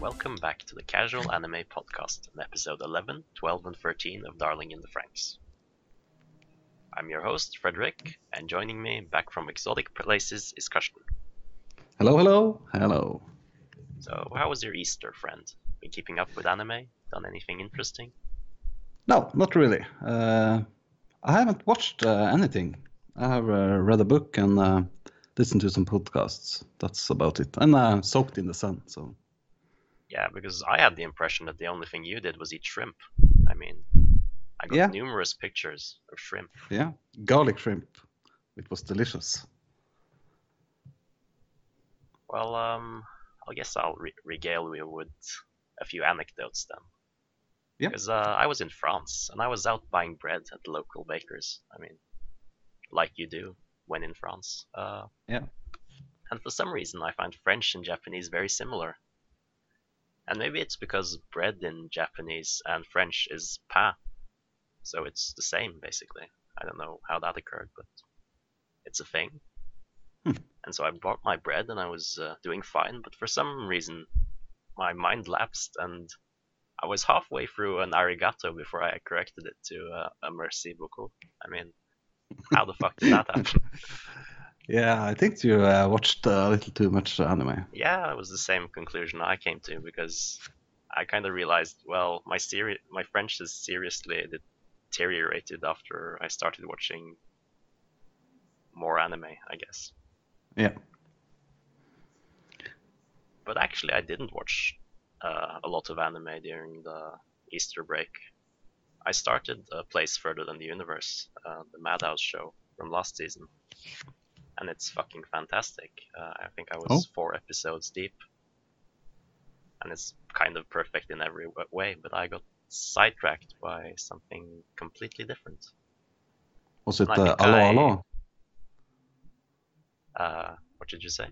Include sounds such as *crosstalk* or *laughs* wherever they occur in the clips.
Welcome back to the Casual Anime Podcast, in episode 11, 12, and 13 of Darling in the FranXX. I'm your host, Frederick, and joining me back from exotic places is Karsten. Hello, hello, hello. So, how was your Easter, friend? Been keeping up with anime? Done anything interesting? No, not really. Uh, I haven't watched uh, anything. I have uh, read a book and uh, listened to some podcasts. That's about it. And uh, soaked in the sun. So Yeah, because I had the impression that the only thing you did was eat shrimp. I mean, I got Yeah. numerous pictures of shrimp. yeah, garlic shrimp. It was delicious. Well, um, I guess I'll re- regale you with a few anecdotes then. Yeah. Because uh, I was in France and I was out buying bread at the local bakers. I mean, like you do when in France. Uh, Yeah. And for some reason, I find French and Japanese very similar. And maybe it's because bread in Japanese and French is pain, so it's the same basically. I don't know how that occurred, but it's a thing. Hmm. And so I bought my bread and I was uh, doing fine, but for some reason my mind lapsed and I was halfway through an arigato before I corrected it to uh, a merci beaucoup. I mean, how the fuck did that *laughs* happen? Yeah, I think you uh, watched a little too much anime. Yeah, it was the same conclusion I came to because I kind of realized, well, my seri- my French has seriously deteriorated after I started watching more anime, I guess. Yeah. But actually, I didn't watch uh, a lot of anime during the Easter break. I started a place further than the universe, uh, the Madhouse show from last season, and it's fucking fantastic. Uh, I think I was Oh. four episodes deep, and it's kind of perfect in every way. But I got sidetracked by something completely different. Was it uh, think Allo I- Allo? Uh, what did you say?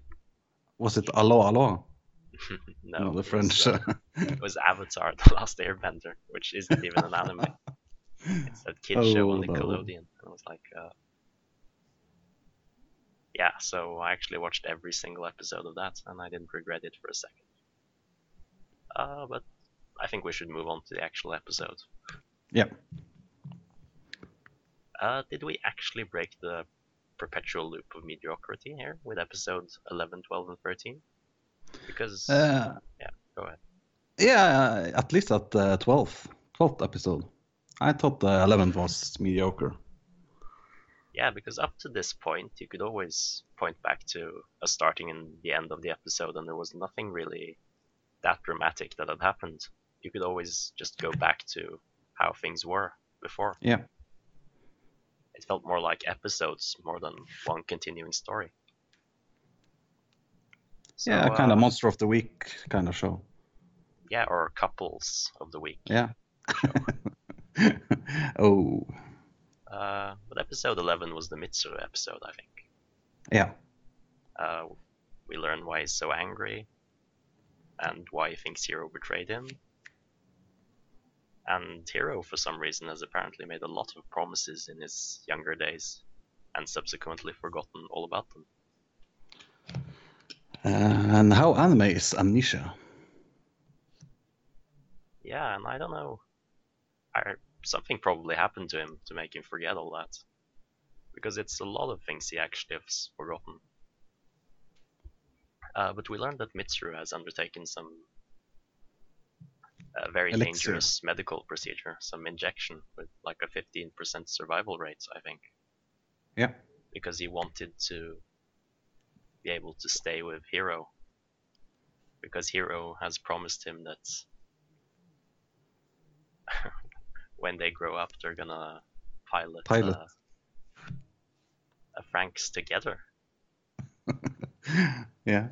Was it Allo Allo? *laughs* no, No, it the was, French. uh, it was Avatar: The Last Airbender, which isn't even an anime. *laughs* It's that kid show on Oh. Nickelodeon. And I was like, uh... yeah. So I actually watched every single episode of that, and I didn't regret it for a second. Uh, but I think we should move on to the actual episode. Yeah. Uh, did we actually break the perpetual loop of mediocrity here with episodes 11, 12, and 13? Because Uh, go ahead. yeah, at least at the 12th, 12th episode. I thought the 11th was mediocre. Yeah, because up to this point, you could always point back to a starting and the end of the episode, and there was nothing really that dramatic that had happened. You could always just go back to how things were before. Yeah. It felt more like episodes more than one continuing story. So, yeah, kind uh, of monster of the week kind of show. Yeah, or couples of the week. Yeah. *laughs* oh, Uh, but episode 11 was the Mitsuru episode, I think. yeah. Uh, we learn why he's so angry and why he thinks Hiro betrayed him. And Hiro, for some reason, has apparently made a lot of promises in his younger days and subsequently forgotten all about them. Uh, and how anime is amnesia. Yeah, and I don't know. I, something probably happened to him to make him forget all that. Because it's a lot of things he actually has forgotten. Uh, but we learned that Mitsuru has undertaken some uh, very Elixir. dangerous medical procedure, some injection with like a 15% survival rate, I think, Yeah. because he wanted to be able to stay with Hiro. Because Hiro has promised him that *laughs* when they grow up, they're gonna pilot, Pilot. Uh, a FranXX together. *laughs* yeah.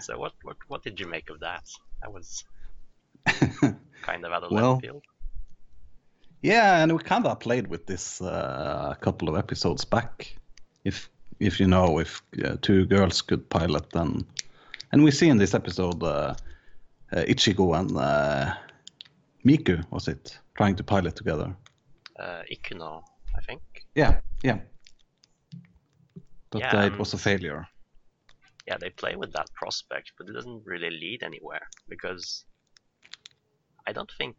So what, what what did you make of that? That was *laughs* kind of out of Well, left field. yeah, and we kind of played with this uh, a couple of episodes back. If if you know if uh, two girls could pilot, then and we see in this episode uh, uh, Ichigo and uh, Miku was it trying to pilot together. Uh, Ikuno, I think. Yeah, yeah. But Yeah, uh, it um, was a failure. yeah, they play with that prospect, but it doesn't really lead anywhere because I don't think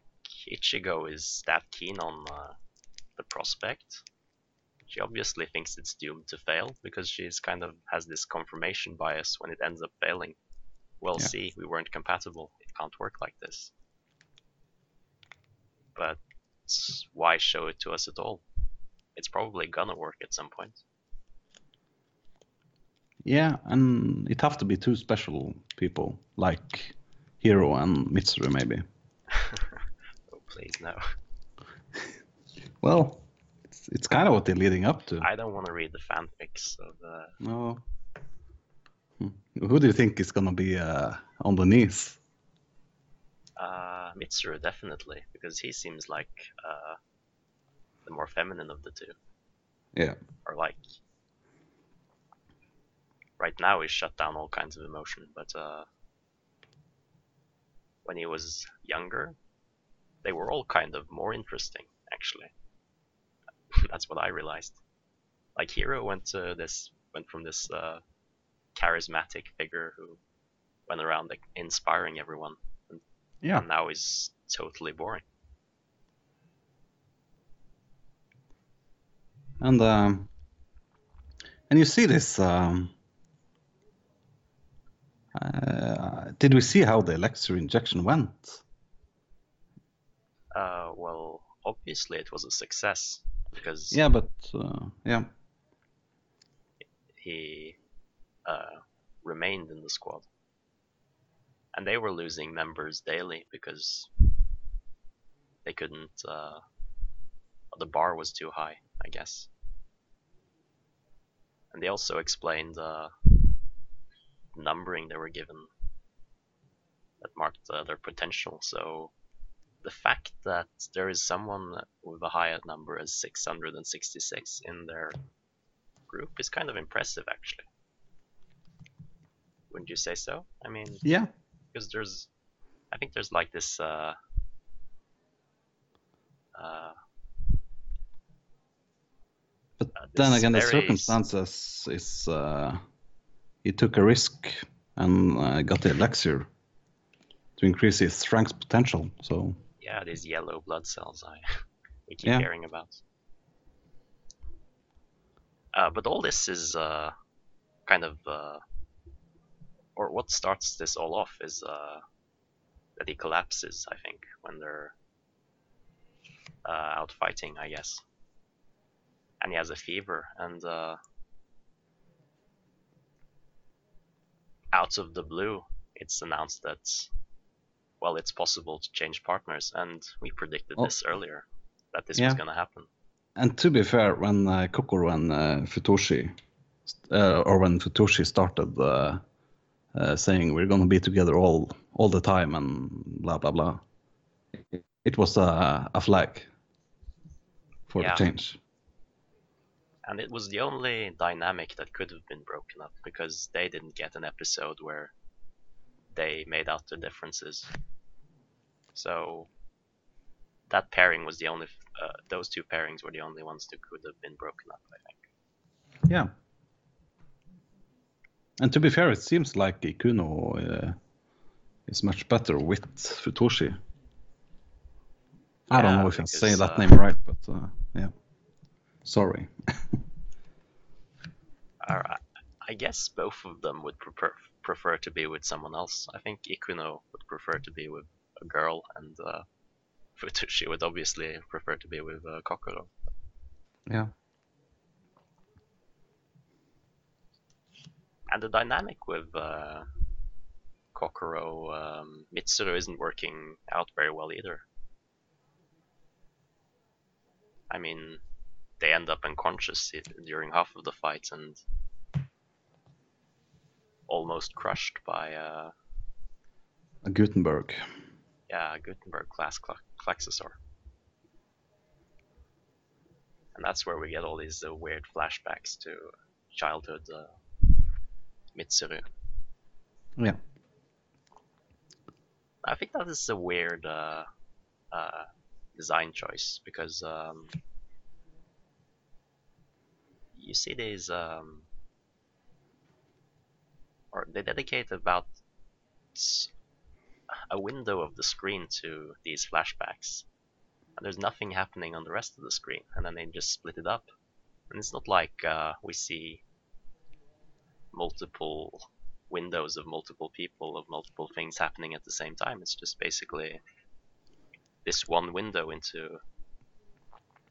Ichigo is that keen on uh, the prospect. She obviously thinks it's doomed to fail because she's kind of has this confirmation bias when it ends up failing. Well, Yeah. see, we weren't compatible. It can't work like this. But why show it to us at all? It's probably gonna work at some point. Yeah, and it have to be two special people, like Hiro and Mitsuru, maybe. *laughs* *laughs* Oh, please no. *laughs* Well, it's, it's kind of what they're leading up to. I don't want to read the fanfics of uh, No. Hmm. Who do you think is gonna be uh, on the knees? Uh, Mitsuru definitely because he seems like uh, the more feminine of the two. Yeah. Or like right now he's shut down all kinds of emotion, but uh, when he was younger, they were all kind of more interesting actually. *laughs* That's what I realized. Like Hiro went to this went from this uh, charismatic figure who went around like, inspiring everyone, Yeah. and now he's totally boring. And um, and you see this. Um, uh, did we see how the elixir injection went? Uh, well, obviously it was a success because Yeah, but uh, yeah, he uh, remained in the squad. And they were losing members daily because they couldn't. Uh, the bar was too high, I guess. And they also explained uh, numbering they were given that marked uh, their potential. So the fact that there is someone with a higher number as 666 in their group is kind of impressive, actually. Wouldn't you say so? I mean, yeah, because there's, I think there's like this, uh, uh, but Uh, then again, the circumstances is uh, he took a risk and uh, got the elixir to increase his strength potential. So yeah, these yellow blood cells I *laughs* we keep Yeah. hearing about. Uh, but all this is uh, kind of, uh, or what starts this all off is uh, that he collapses. I think when they're uh, out fighting, I guess, and he has a fever, and uh, out of the blue, it's announced that well, it's possible to change partners, and we predicted Oh. this earlier that this Yeah. was going to happen. And to be fair, when uh, Kokoro and uh, Futoshi, uh, or when Futoshi started uh, uh, saying we're going to be together all all the time and blah blah blah, it was a, a flag for Yeah. the change. And it was the only dynamic that could have been broken up because they didn't get an episode where they made out their differences. So that pairing was the only, uh, those two pairings were the only ones that could have been broken up, I think. Yeah. And to be fair, it seems like Ikuno uh, is much better with Futoshi. I don't know if I say that uh, name right, but uh, yeah. Sorry. *laughs* Or I- I guess both of them would prefer prefer to be with someone else. I think Ikuno would prefer to be with a girl, and uh, Futoshi would obviously prefer to be with uh, Kokoro. Yeah. And the dynamic with uh, Kokoro um, Mitsuru isn't working out very well either. I mean, they end up unconscious during half of the fight and almost crushed by uh, A Gutenberg. yeah Gutenberg class Cla- Klaxosaur. And that's where we get all these uh, weird flashbacks to childhood uh, Mitsuru. Yeah. I think that is a weird uh, uh, design choice because um, you see these um, or they dedicate about a window of the screen to these flashbacks. And there's nothing happening on the rest of the screen, and then they just split it up. And it's not like uh, we see multiple windows of multiple people, of multiple things happening at the same time. It's just basically this one window into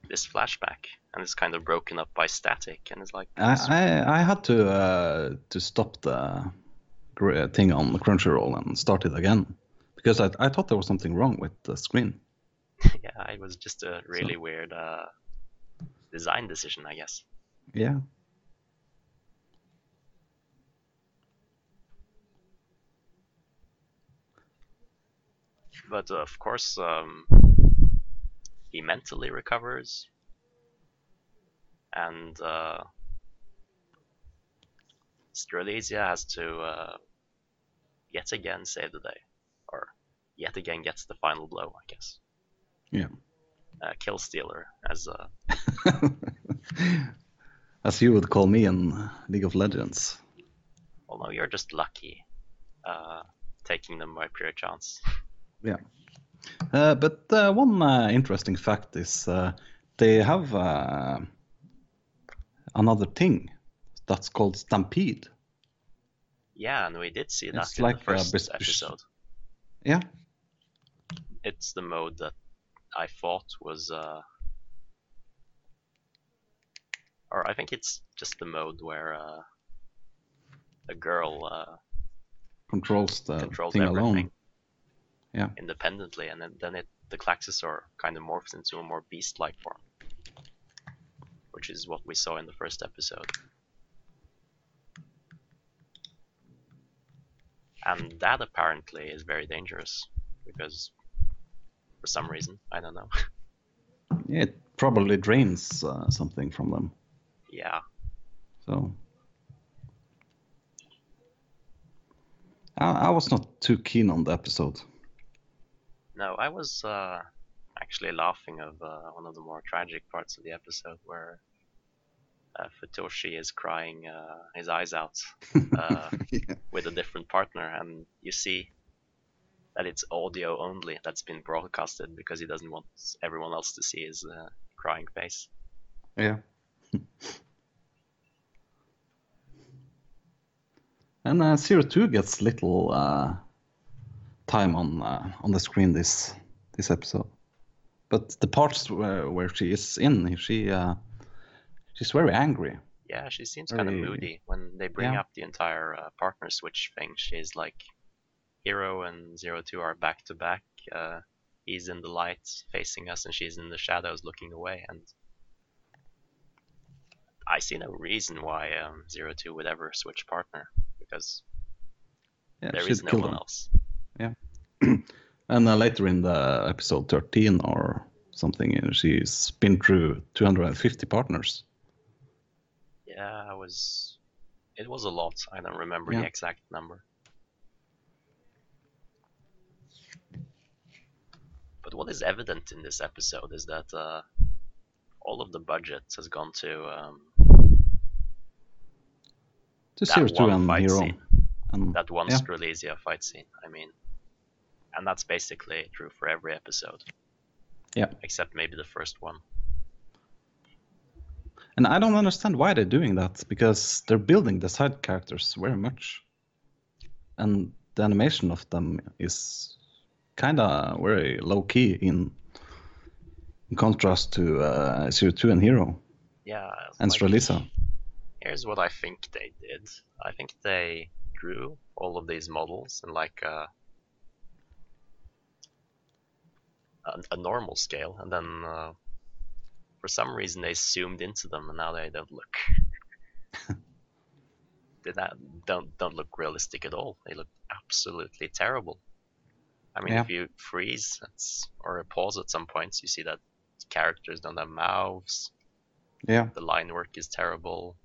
this flashback, and it's kind of broken up by static, and it's like I I, I had to uh, to stop the thing on Crunchyroll and start it again because I I thought there was something wrong with the screen. *laughs* yeah, it was just a really So- weird uh, design decision, I guess. Yeah. But uh, of course, um, he mentally recovers, and uh, Strelitzia has to uh, yet again save the day, or yet again gets the final blow, I guess. Yeah. Uh, kill stealer, as uh, *laughs* As you would call me in League of Legends. well, no, you're just lucky, uh, taking them by pure chance. Uh, but uh, one uh, interesting fact is uh, they have uh, another thing that's called Stampede. Yeah, and we did see that It's in like the a first episode. Yeah. It's the mode that I thought was, uh, or I think it's just the mode where uh, a girl uh, Controls the controls thing everything alone. Yeah. independently, and then, then it the Klaxosaur kind of morphs into a more beast-like form, which is what we saw in the first episode. And that apparently is very dangerous because, for some reason, I don't know. *laughs* Yeah, it probably drains uh, something from them. yeah, So I, I was not too keen on the episode. No, I was uh, actually laughing of uh, one of the more tragic parts of the episode where uh, Futoshi is crying uh, his eyes out *laughs* Uh, yeah. with a different partner, and you see that it's audio only that's been broadcasted because he doesn't want everyone else to see his uh, crying face. Yeah. *laughs* and uh, Zero Two gets little uh, time on uh, on the screen this this episode, but the parts where, where she is in, she uh, she's very angry. Yeah, she seems kind of moody when they bring yeah. up the entire uh, partner switch thing. She's like, Hiro and Zero Two are back to back. Uh, he's in the light facing us, and she's in the shadows looking away. And I see no reason why um, Zero Two would ever switch partner because Yeah, there no one else. *clears throat* And uh, later in the episode 13 or something, uh, she's been through 250 partners. Yeah, I was. It was a lot. I don't remember Yeah. the exact number. But what is evident in this episode is that uh, all of the budget has gone to um, To That Zero Two one and fight Hiro. scene. And that one Yeah. Strelizia fight scene. I mean, and that's basically true for every episode. Yeah. Except maybe the first one. And I don't understand why they're doing that because they're building the side characters very much. And the animation of them is kind of very low key in in contrast to uh, Zero Two and Hiro Yeah. and like-. Here's what I think they did. I think they drew all of these models in like a a, a normal scale, and then uh, for some reason they zoomed into them, and now they don't look. *laughs* they don't don't look realistic at all. They look absolutely terrible. I mean, Yeah. if you freeze or pause at some points, you see that characters don't have mouths Yeah, the line work is terrible.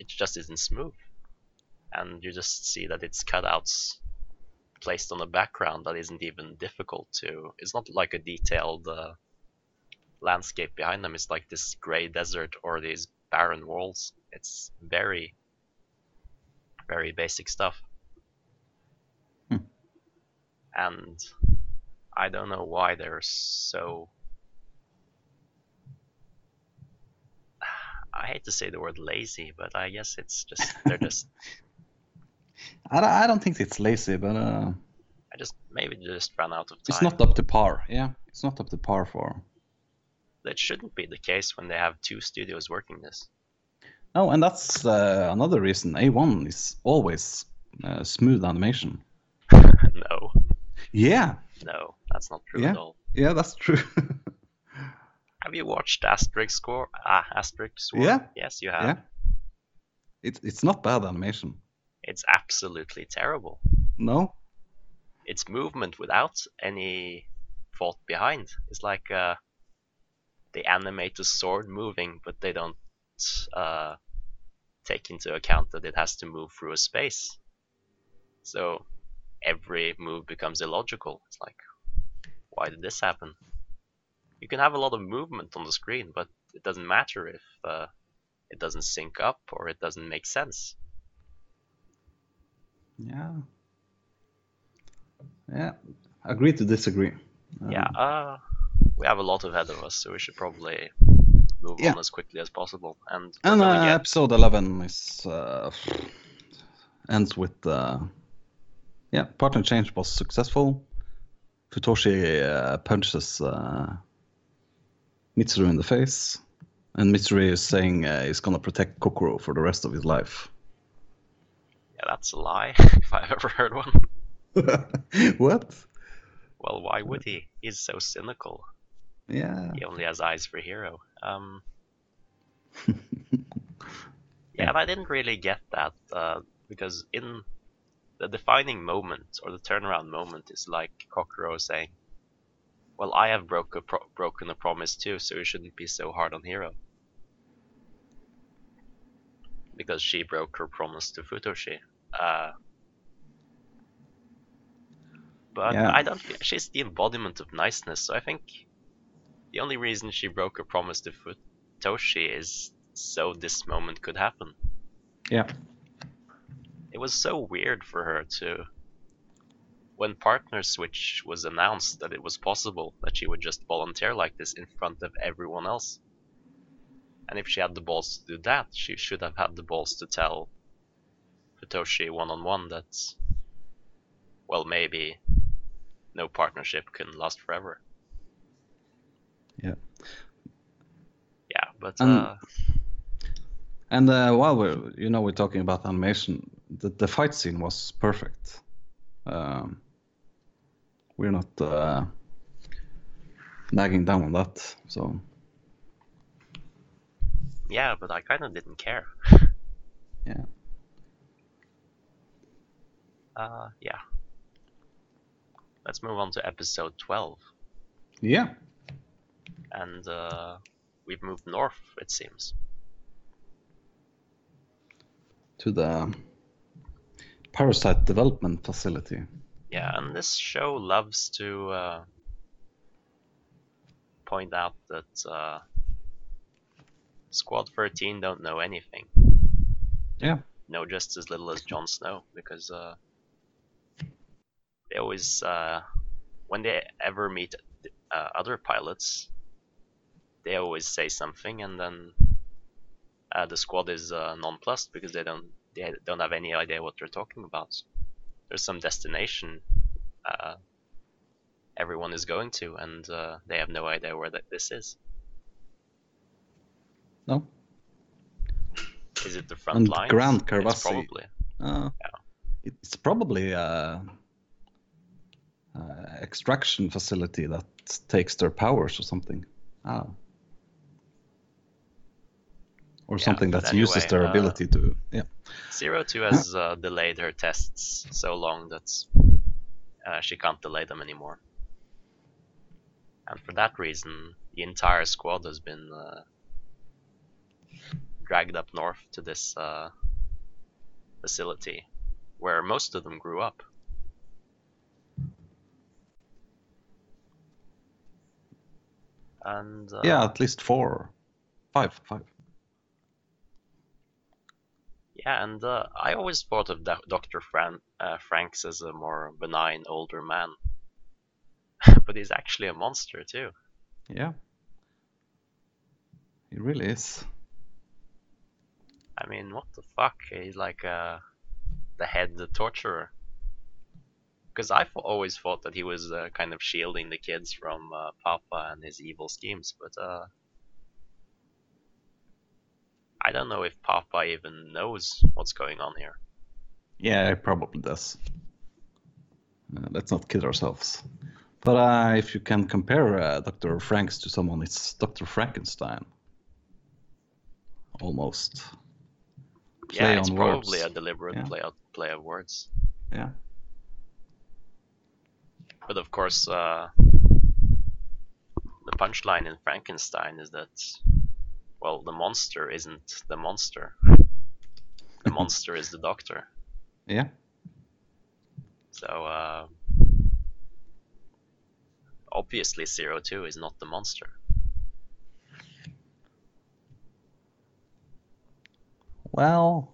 It just isn't smooth. And you just see that it's cutouts placed on a background that isn't even difficult to. It's not like a detailed uh, landscape behind them. It's like this gray desert or these barren walls. It's very, very basic stuff. Hmm. And I don't know why they're so. *sighs* I hate to say the word lazy, but I guess it's just they're just *laughs* I, don't- I don't think it's lazy, but uh, I just maybe just ran out of time. it's not up to par. Yeah, it's not up to par for. That shouldn't be the case when they have two studios working this. No, and that's uh, another reason A1 is always uh, smooth animation. *laughs* no, Yeah, no, that's not true Yeah. at all. yeah, that's true. *laughs* Have you watched Asterisk War? Ah, Asterisk War? Yeah. Yes, you have. yeah, it's it's not bad animation. It's absolutely terrible. No, It's movement without any thought behind. It's like uh, they animate the sword moving, but they don't uh, take into account that it has to move through a space. So every move becomes illogical. It's like, why did this happen? You can have a lot of movement on the screen, but it doesn't matter if uh, it doesn't sync up or it doesn't make sense. Yeah, yeah. Agree to disagree. Um, Yeah, uh, we have a lot ahead of us, so we should probably move Yeah. on as quickly as possible. And And uh, get episode 11 is uh, ends with uh, yeah, partner change was successful. Futoshi uh, punches uh, Mitsuru in the face, and Mitsuru is saying uh, he's gonna protect Kokoro for the rest of his life. Yeah, that's a lie *laughs* if I've ever heard one. *laughs* what? Well, why would he? He's so cynical. Yeah. He only has eyes for Hiro. Um, *laughs* yeah, and I didn't really get that uh, because in the defining moment or the turnaround moment is like Kokoro saying, "Well, I have broke a pro- broken a promise too, so you shouldn't be so hard on Hiro." Because she broke her promise to Futoshi. Uh, but Yeah. I don't. She's the embodiment of niceness, so I think the only reason she broke her promise to Futoshi is so this moment could happen. Yeah. It was so weird for her to. When Partner Switch was announced that it was possible that she would just volunteer like this in front of everyone else. And if she had the balls to do that, she should have had the balls to tell Futoshi one on one that, well, maybe no partnership can last forever. Yeah. Yeah, but And- uh, And uh, while we're you know we're talking about animation, the, the fight scene was perfect. Um, we're not uh, nagging down on that, so yeah, but I kind of didn't care. Yeah. Uh, yeah. Let's move on to episode 12. yeah, And uh, we've moved north, it seems. to the parasite development facility. Yeah, and this show loves to uh, point out that uh, Squad 13 don't know anything. Yeah. Know just as little as Jon Snow, because uh, they always, uh, when they ever meet uh, other pilots, they always say something, and then uh, the squad is uh, nonplussed because they don't they don't have any idea what they're talking about. There's some destination uh, everyone is going to, and uh, they have no idea where that this is. No, Is it the front And line? Grand It's Crevasse. probably. uh, it- it's probably a extraction facility that takes their powers or something. Ah. Or Yeah, something that uses their uh, ability to yeah. Zero Two has uh, delayed her tests so long that uh, she can't delay them anymore. And for that reason, the entire squad has been uh, dragged up north to this uh, facility, where most of them grew up. And uh, Yeah, at least four, five, five. Yeah, and uh, I always thought of Dr. Fran- uh, FranXX as a more benign older man. *laughs* but he's actually a monster too. Yeah. He really is. I mean, what the fuck? He's like uh, the head torturer. Because I've always thought that he was uh, kind of shielding the kids from uh, Papa and his evil schemes, but uh, I don't know if Papa even knows what's going on here. Yeah, he probably does. Uh, let's not kid ourselves. But uh, if you can compare uh, Dr. FranXX to someone, it's Dr. Frankenstein. Almost. Play yeah, it's probably words. a deliberate Yeah. play, play of words. Yeah. But of course, uh, the punchline in Frankenstein is that, well, the monster isn't the monster. The monster is the doctor. *laughs* Yeah. So, uh, obviously, Zero Two is not the monster. Well.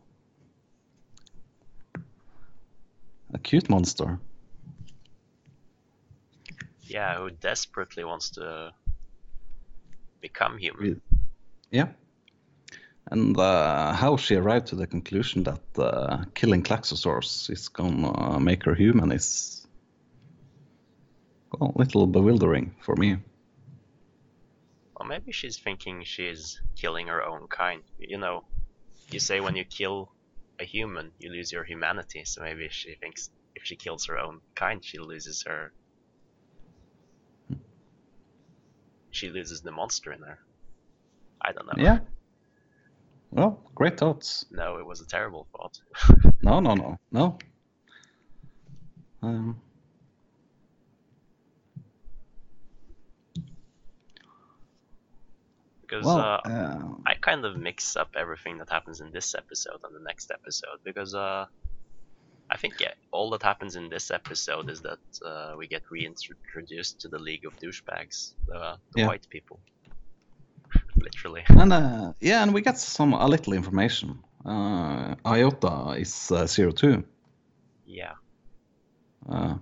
A cute monster. Yeah, who desperately wants to become human. Yeah. And uh, how she arrived to the conclusion that uh, killing Klaxosaurus is gonna make her human is well, a little bewildering for me. Or maybe she's thinking she's killing her own kind. You know, you say when you kill a human, you lose your humanity. So maybe she thinks if she kills her own kind, she loses her. She loses the monster in her. I don't know. Yeah. Well, great thoughts. No, it was a terrible thought. *laughs* No, no, no, no. Um, Because well, uh, uh, I kind of mix up everything that happens in this episode and the next episode because uh, I think yeah, all that happens in this episode is that uh, we get reintroduced to the League of Douchebags, the, the Yeah. white people, literally. *laughs* and uh, yeah, and we get some a little information. Uh, Iota is uh, zero two. Yeah, Uh,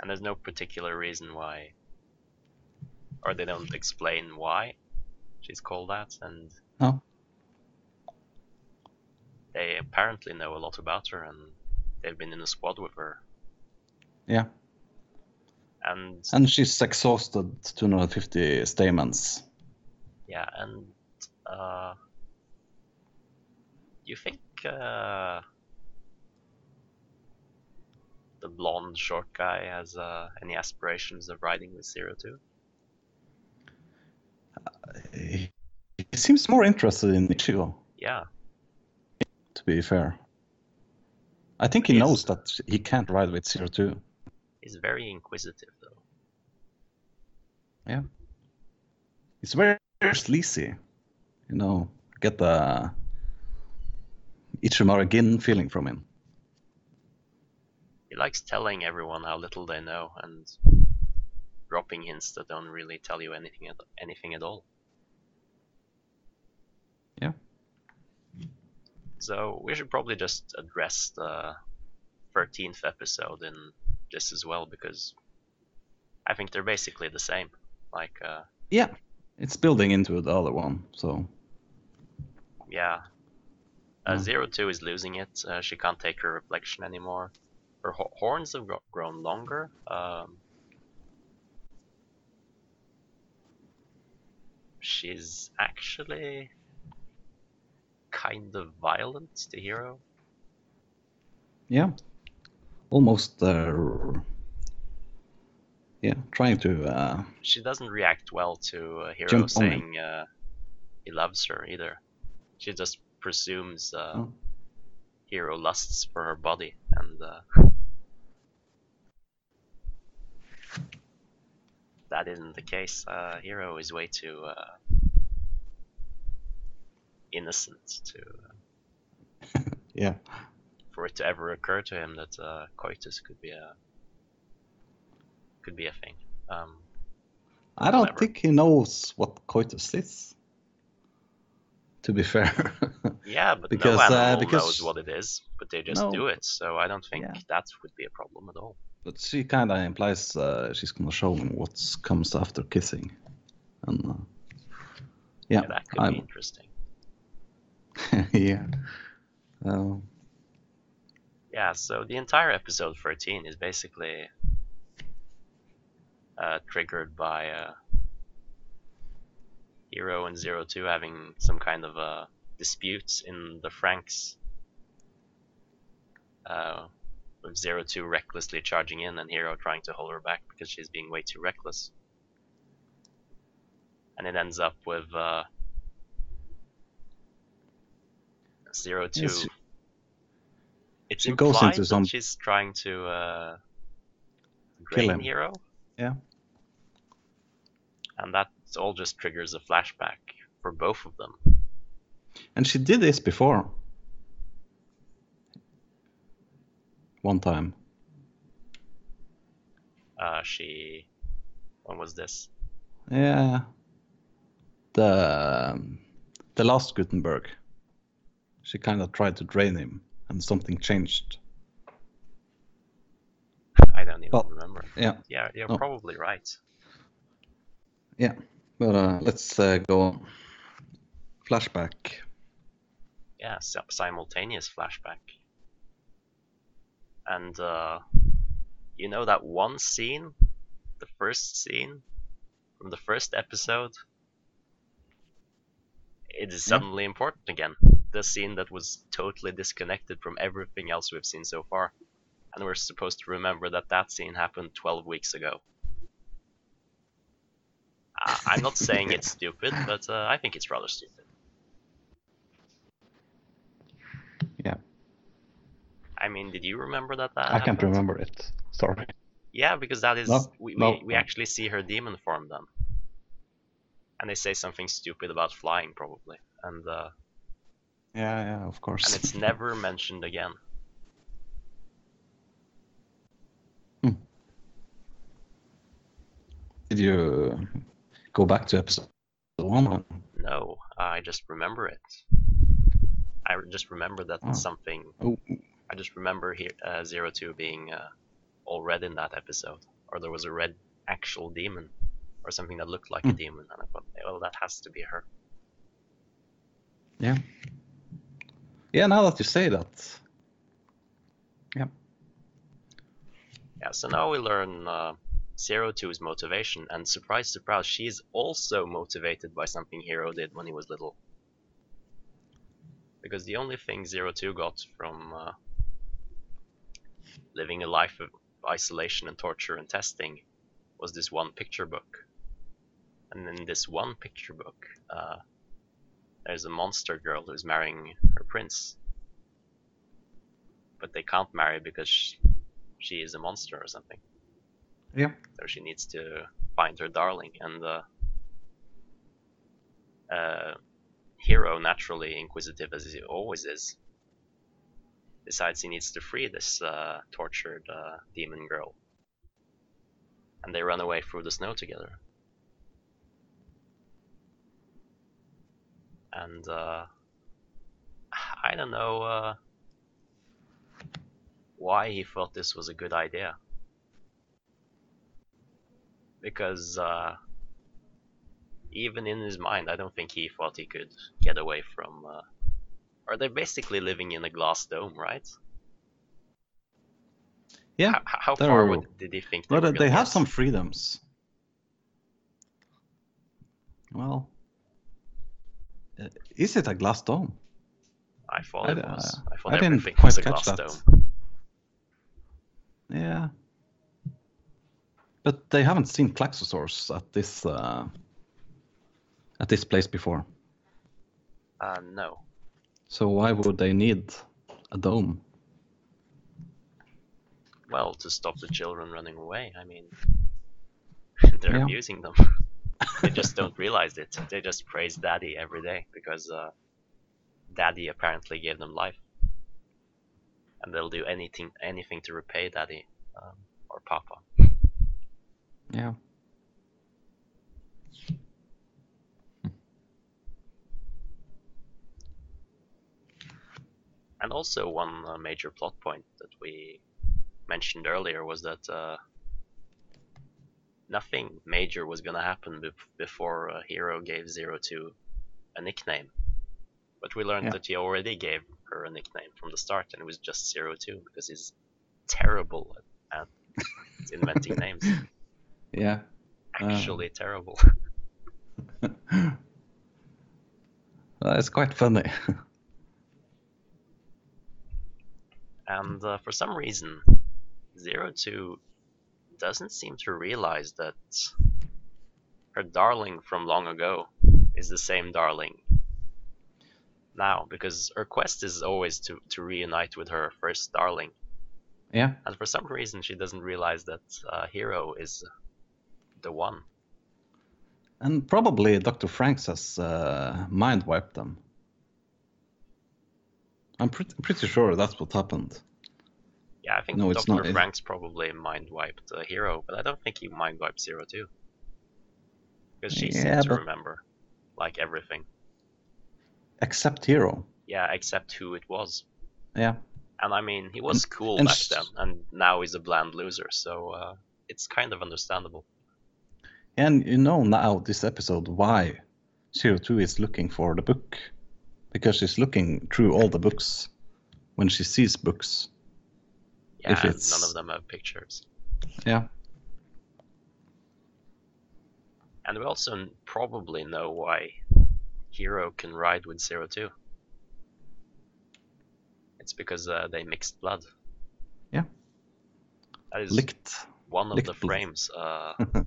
and there's no particular reason why, or they don't explain why she's called that, and no, they apparently know a lot about her, and they've been in a squad with her, yeah, and and she's exhausted 250 stamens. Yeah, and uh, you think uh, the blonde short guy has uh, any aspirations of riding with Zero Two? He he seems more interested in Ichigo, Yeah, to be fair. I think he knows that he can't ride with zero two. he's very inquisitive though. Yeah, he's very, very sleazy. You know, get the Ichimaru Gin feeling from him. He likes telling everyone how little they know and dropping hints that don't really tell you anything at, anything at all. So we should probably just address the 13th episode in this as well because I think they're basically the same. Like, uh, Yeah, it's building into the other one. So yeah, uh. Zero Two is losing it. Uh, she can't take her reflection anymore. Her ho- horns have gro- grown longer. Um, she's actually kind of violent to Hiro. yeah, almost. Uh, yeah, trying to. Uh, She doesn't react well to uh, Hiro Jump on him. saying uh, he loves her either. She just presumes uh, Oh. Hiro lusts for her body, and uh, that isn't the case. Uh, Hiro is way too uh, innocent to *laughs* yeah, for it to ever occur to him that uh, coitus could be a could be a thing. Um, I don't Whatever. think he knows what coitus is. To be fair. *laughs* Yeah, but Because, no uh, because- knows what it is, but they just No. do it. So I don't think Yeah. that would be a problem at all. But she kind of implies uh, she's gonna show him what comes after kissing, and uh, yeah, Yeah, that could I'm- be interesting. *laughs* yeah. Uh, Yeah, so the entire episode 13 is basically uh, triggered by uh, Hiro and Zero Two having some kind of uh, disputes in the FranXX. Uh, with Zero Two recklessly charging in and Hiro trying to hold her back because she's being way too reckless. And it ends up with uh, Zero Two. It's goes implied into that some- she's trying to uh, Kill him. Hiro. Yeah. And that all just triggers a flashback for both of them. and she did this before. One time. Uh, she. When was this? Yeah. The um, the last Gutenberg. She kind of tried to drain him, and something changed. I don't even Well, remember. Yeah, Yeah, you're oh. probably right. yeah. But uh, let's uh, go on. Flashback. Yeah, simultaneous flashback. And uh, you know that one scene, the first scene from the first episode. It is Yeah. suddenly important again. The scene that was totally disconnected from everything else we've seen so far, and we're supposed to remember that that scene happened 12 weeks ago. Uh, I'm not saying it's *laughs* stupid, but uh, I think it's rather stupid. Yeah. I mean, did you remember that that I can't remember it. Sorry. Yeah, because that is No, we, no. we we actually see her demon form then, and they say something stupid about flying probably, and uh, Yeah, yeah, of course. and it's never mentioned again. *laughs* Did you go back to episode one? No, I just remember it. I just remember that Oh. something. Oh, I just remember here uh, Zero Two being uh, all red in that episode, or there was a red actual demon, or something that looked like a Hmm. demon, and I thought, well, that has to be her. yeah. Yeah, now that you say that. Yeah. Yeah, so now we learn uh, Zero Two's motivation, and surprise, surprise, she's also motivated by something Hiro did when he was little. Because the only thing Zero Two got from uh, living a life of isolation and torture and testing was this one picture book. And in this one picture book, uh, there's a monster girl who's marrying her prince. But they can't marry because sh- she is a monster or something. Yeah. So she needs to find her darling, and uh, uh, Hiro, naturally inquisitive as he always is, decides he needs to free this uh, tortured uh, demon girl. And they run away through the snow together. And uh, I don't know uh, why he thought this was a good idea because uh, even in his mind, I don't think he thought he could get away from. Uh, or they're basically living in a glass dome, right? Yeah. How, how far would, did he think they gonna they have get? some freedoms. Well, is it a glass dome? I thought I it was. uh, I thought I didn't everything quite was a catch glass that. dome. Yeah. But they haven't seen Klaxosaurus at this uh, at this place before. Uh, no. So why would they need a dome? Well, to stop the children running away. I mean, *laughs* they're Yeah. abusing them. *laughs* they just don't realize it. They just praise Daddy every day because uh, Daddy apparently gave them life, and they'll do anything anything to repay Daddy um, or Papa. Yeah. And also one uh, major plot point that we mentioned earlier was that uh, nothing major was gonna happen bef- before uh, Hiro gave Zero Two a nickname. But we learned Yeah. that he already gave her a nickname from the start, and it was just Zero Two because he's terrible at, at *laughs* inventing names. Yeah. Uh. Actually, terrible. *laughs* Uh, it's quite funny. And uh, for some reason, Zero Two doesn't seem to realize that her darling from long ago is the same darling now, because her quest is always to, to reunite with her first darling. yeah. And for some reason, she doesn't realize that uh, Hiro is the one. And probably Dr. FranXX has uh, mind wiped them. I'm pretty, pretty sure that's what happened. Yeah, I think No, Dr. not- FranXX probably mind wiped uh, Hiro, but I don't think he mind wiped Zero Two. Because she Yeah, seems to remember, like everything. Except Hiro. Yeah, except who it was. Yeah. And I mean, he was cool and back s- then, and now he's a bland loser, so uh, it's kind of understandable. And you know now, this episode, why Zero Two is looking for the book. Because she's looking through all the books when she sees books. Yeah, If it's- none of them have pictures. Yeah. And we also probably know why Hiro can ride with Zero Two. It's because uh, they mixed blood. Yeah. That is Licked. one of licked the blood. frames uh, *laughs*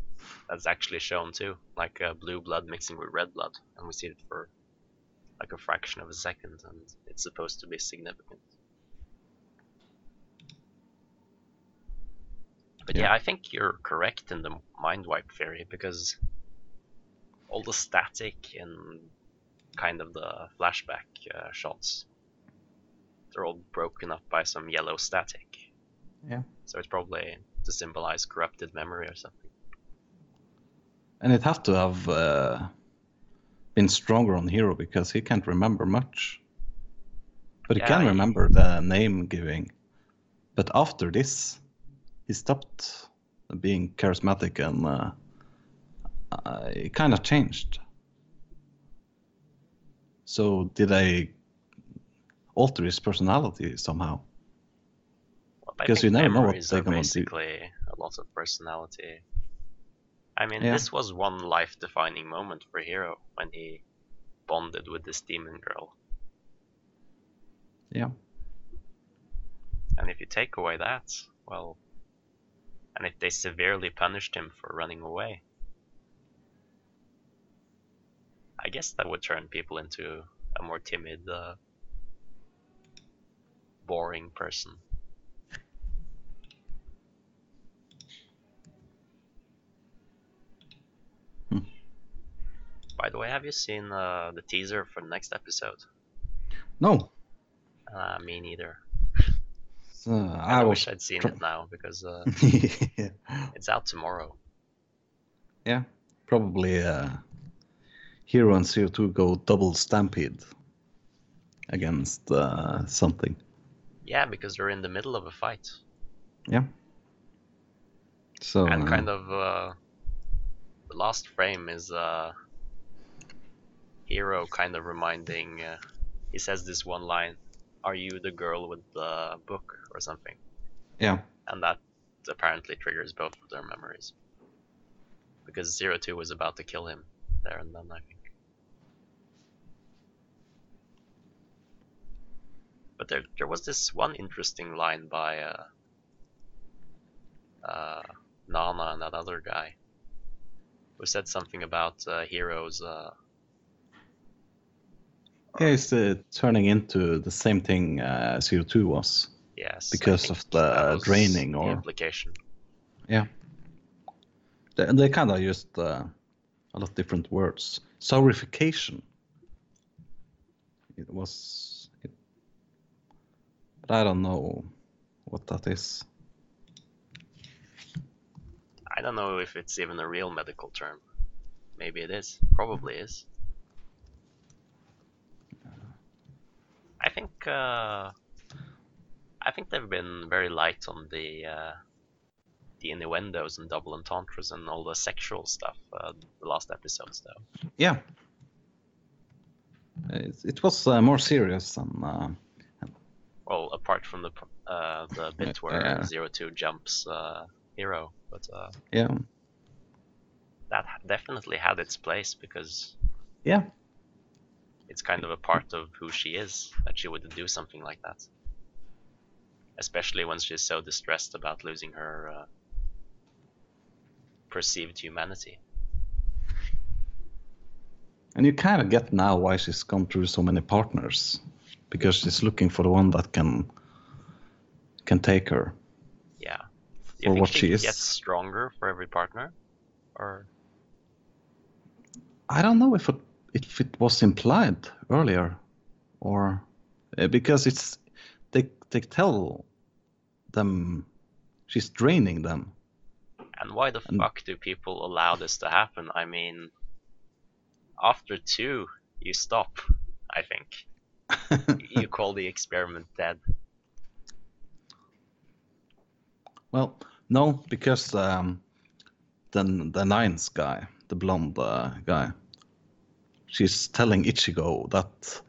that's actually shown too, like uh, blue blood mixing with red blood, and we see it for like a fraction of a second, and it's supposed to be significant. But yeah, Yeah. I think you're correct in the mind wipe theory because all the static and kind of the flashback uh, shots, they're all broken up by some yellow static. Yeah. So it's probably to symbolize corrupted memory or something. And it have to have uh, been stronger on Hiro because he can't remember much. But he Yeah, can remember the name giving. But after this, he stopped being charismatic and uh, uh, he kind of changed. So did I alter his personality somehow? Well, Because you never know what memories they're gonna do. basically a lot of personality. I mean, Yeah. this was one life-defining moment for Hiro when he bonded with this demon girl. Yeah. And if you take away that, well, and if they severely punished him for running away, I guess that would turn people into a more timid, uh, boring person. Hmm. By the way, have you seen uh, the teaser for the next episode? No. Uh, me neither. So I, I wish. I'd seen tr- it now because uh, *laughs* yeah. it's out tomorrow. Yeah, probably uh, Hiro and CO2 go double stampede against uh, something. Yeah, because they're in the middle of a fight. Yeah. So and uh, kind of uh, the last frame is uh, Hiro kind of reminding uh, he says this one line are you the girl with the book or something? Yeah, and that apparently triggers both of their memories. Because zero two was about to kill him there and then i think. But there, there was this one interesting line by uh, uh, Nana and that other guy who said something about uh, heroes. Uh, yeah, it's uh, turning into the same thing uh, CO2 was. yes, Because of the draining the or- implication. Yeah. They, they kind of used uh, a lot of different words. Saurification. It was. It, but I don't know what that is. I don't know if it's even a real medical term. Maybe it is. Probably is. Think uh, I think they've been very light on the uh, the innuendos and double entendres and all the sexual stuff. Uh, the last episodes, though. Yeah. It, it was uh, more serious than. Uh, Well, apart from the uh, the *laughs* bit where. Zero Two jumps uh, Hiro, but uh, yeah. that definitely had its place because Yeah. It's kind of a part of who she is that she would do something like that. Especially when she's so distressed about losing her uh, perceived humanity. And you kind of get now why she's gone through so many partners, because she's looking for the one that can can take her. Yeah. Do For you think what she, she is. gets stronger for every partner? Or I don't know if it if it was implied earlier, or uh, because it's they they tell them she's draining them. and why the And- fuck do people allow this to happen? I mean, after two, you stop. I think *laughs* you call the experiment dead. well, no, because um, the the nines guy, the blonde uh, guy, she's telling Ichigo that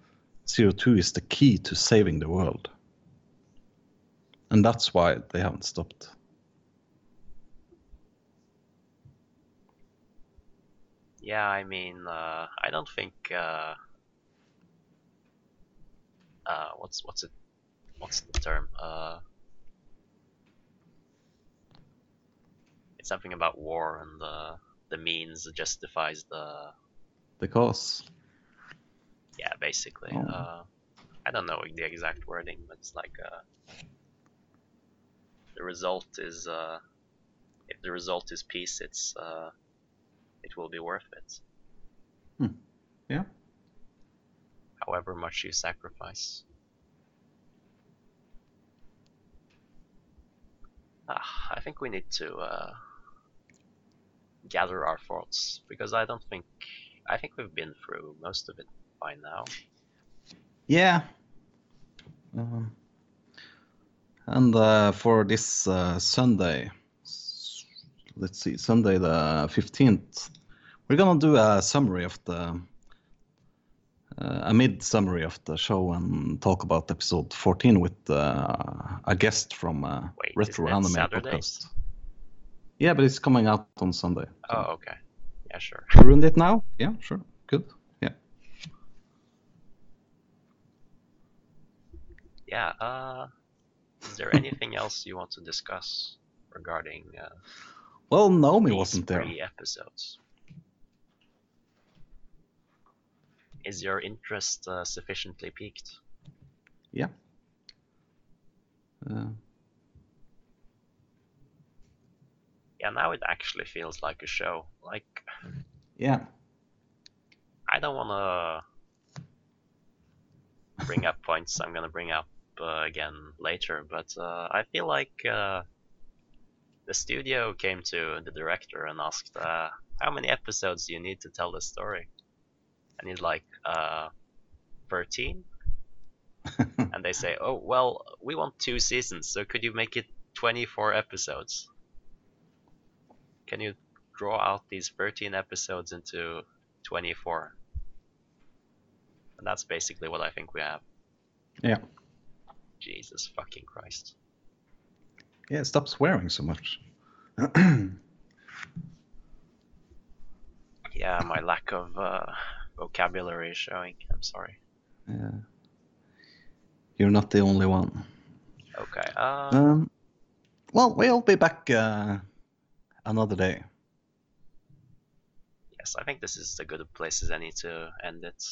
zero two is the key to saving the world, and that's why they haven't stopped. Yeah, I mean, uh, I don't think. Uh, uh, what's what's it? What's the term? Uh, it's something about war and the the means justifies the The cause. yeah, basically. Oh. Uh, I don't know the exact wording, but it's like uh, the result is uh, if the result is peace, it's uh, it will be worth it. Hmm. Yeah. However much you sacrifice. Ah, I think we need to uh, gather our thoughts because I don't think I think we've been through most of it by now. Yeah. Um, and uh, for this uh, Sunday, let's see, Sunday the 15th, we're gonna do a summary of the, uh, a mid summary of the show and talk about episode 14 with uh, a guest from uh, Wait, Retro Anime Saturdays? Podcast. Yeah, but it's coming out on Sunday. so- Oh, okay. Yeah, sure. Ruined it now? Yeah, sure. Good. Yeah. Yeah. Uh, is there anything else you want to discuss regarding uh, Well, Naomi wasn't there. three episodes? Is your interest uh, sufficiently peaked? Yeah. Uh, Yeah, now it actually feels like a show. Like yeah. I don't want to bring up *laughs* points I'm gonna bring up uh, again later, but uh, I feel like uh, the studio came to the director and asked, uh, "How many episodes do you need to tell the story?" And he's like, uh, 13? *laughs* And they say, "Oh, well, we want two seasons, so could you make it 24 episodes? Can you draw out these 13 episodes into 24?" And that's basically what I think we have. Yeah. Jesus fucking Christ. Yeah, stop swearing so much. *clears throat* Yeah, my lack of uh, vocabulary is showing. I'm sorry. yeah. You're not the only one. Okay. Uh, Um, well, we'll be back uh, another day. yes, I think this is as good a place as any to end it.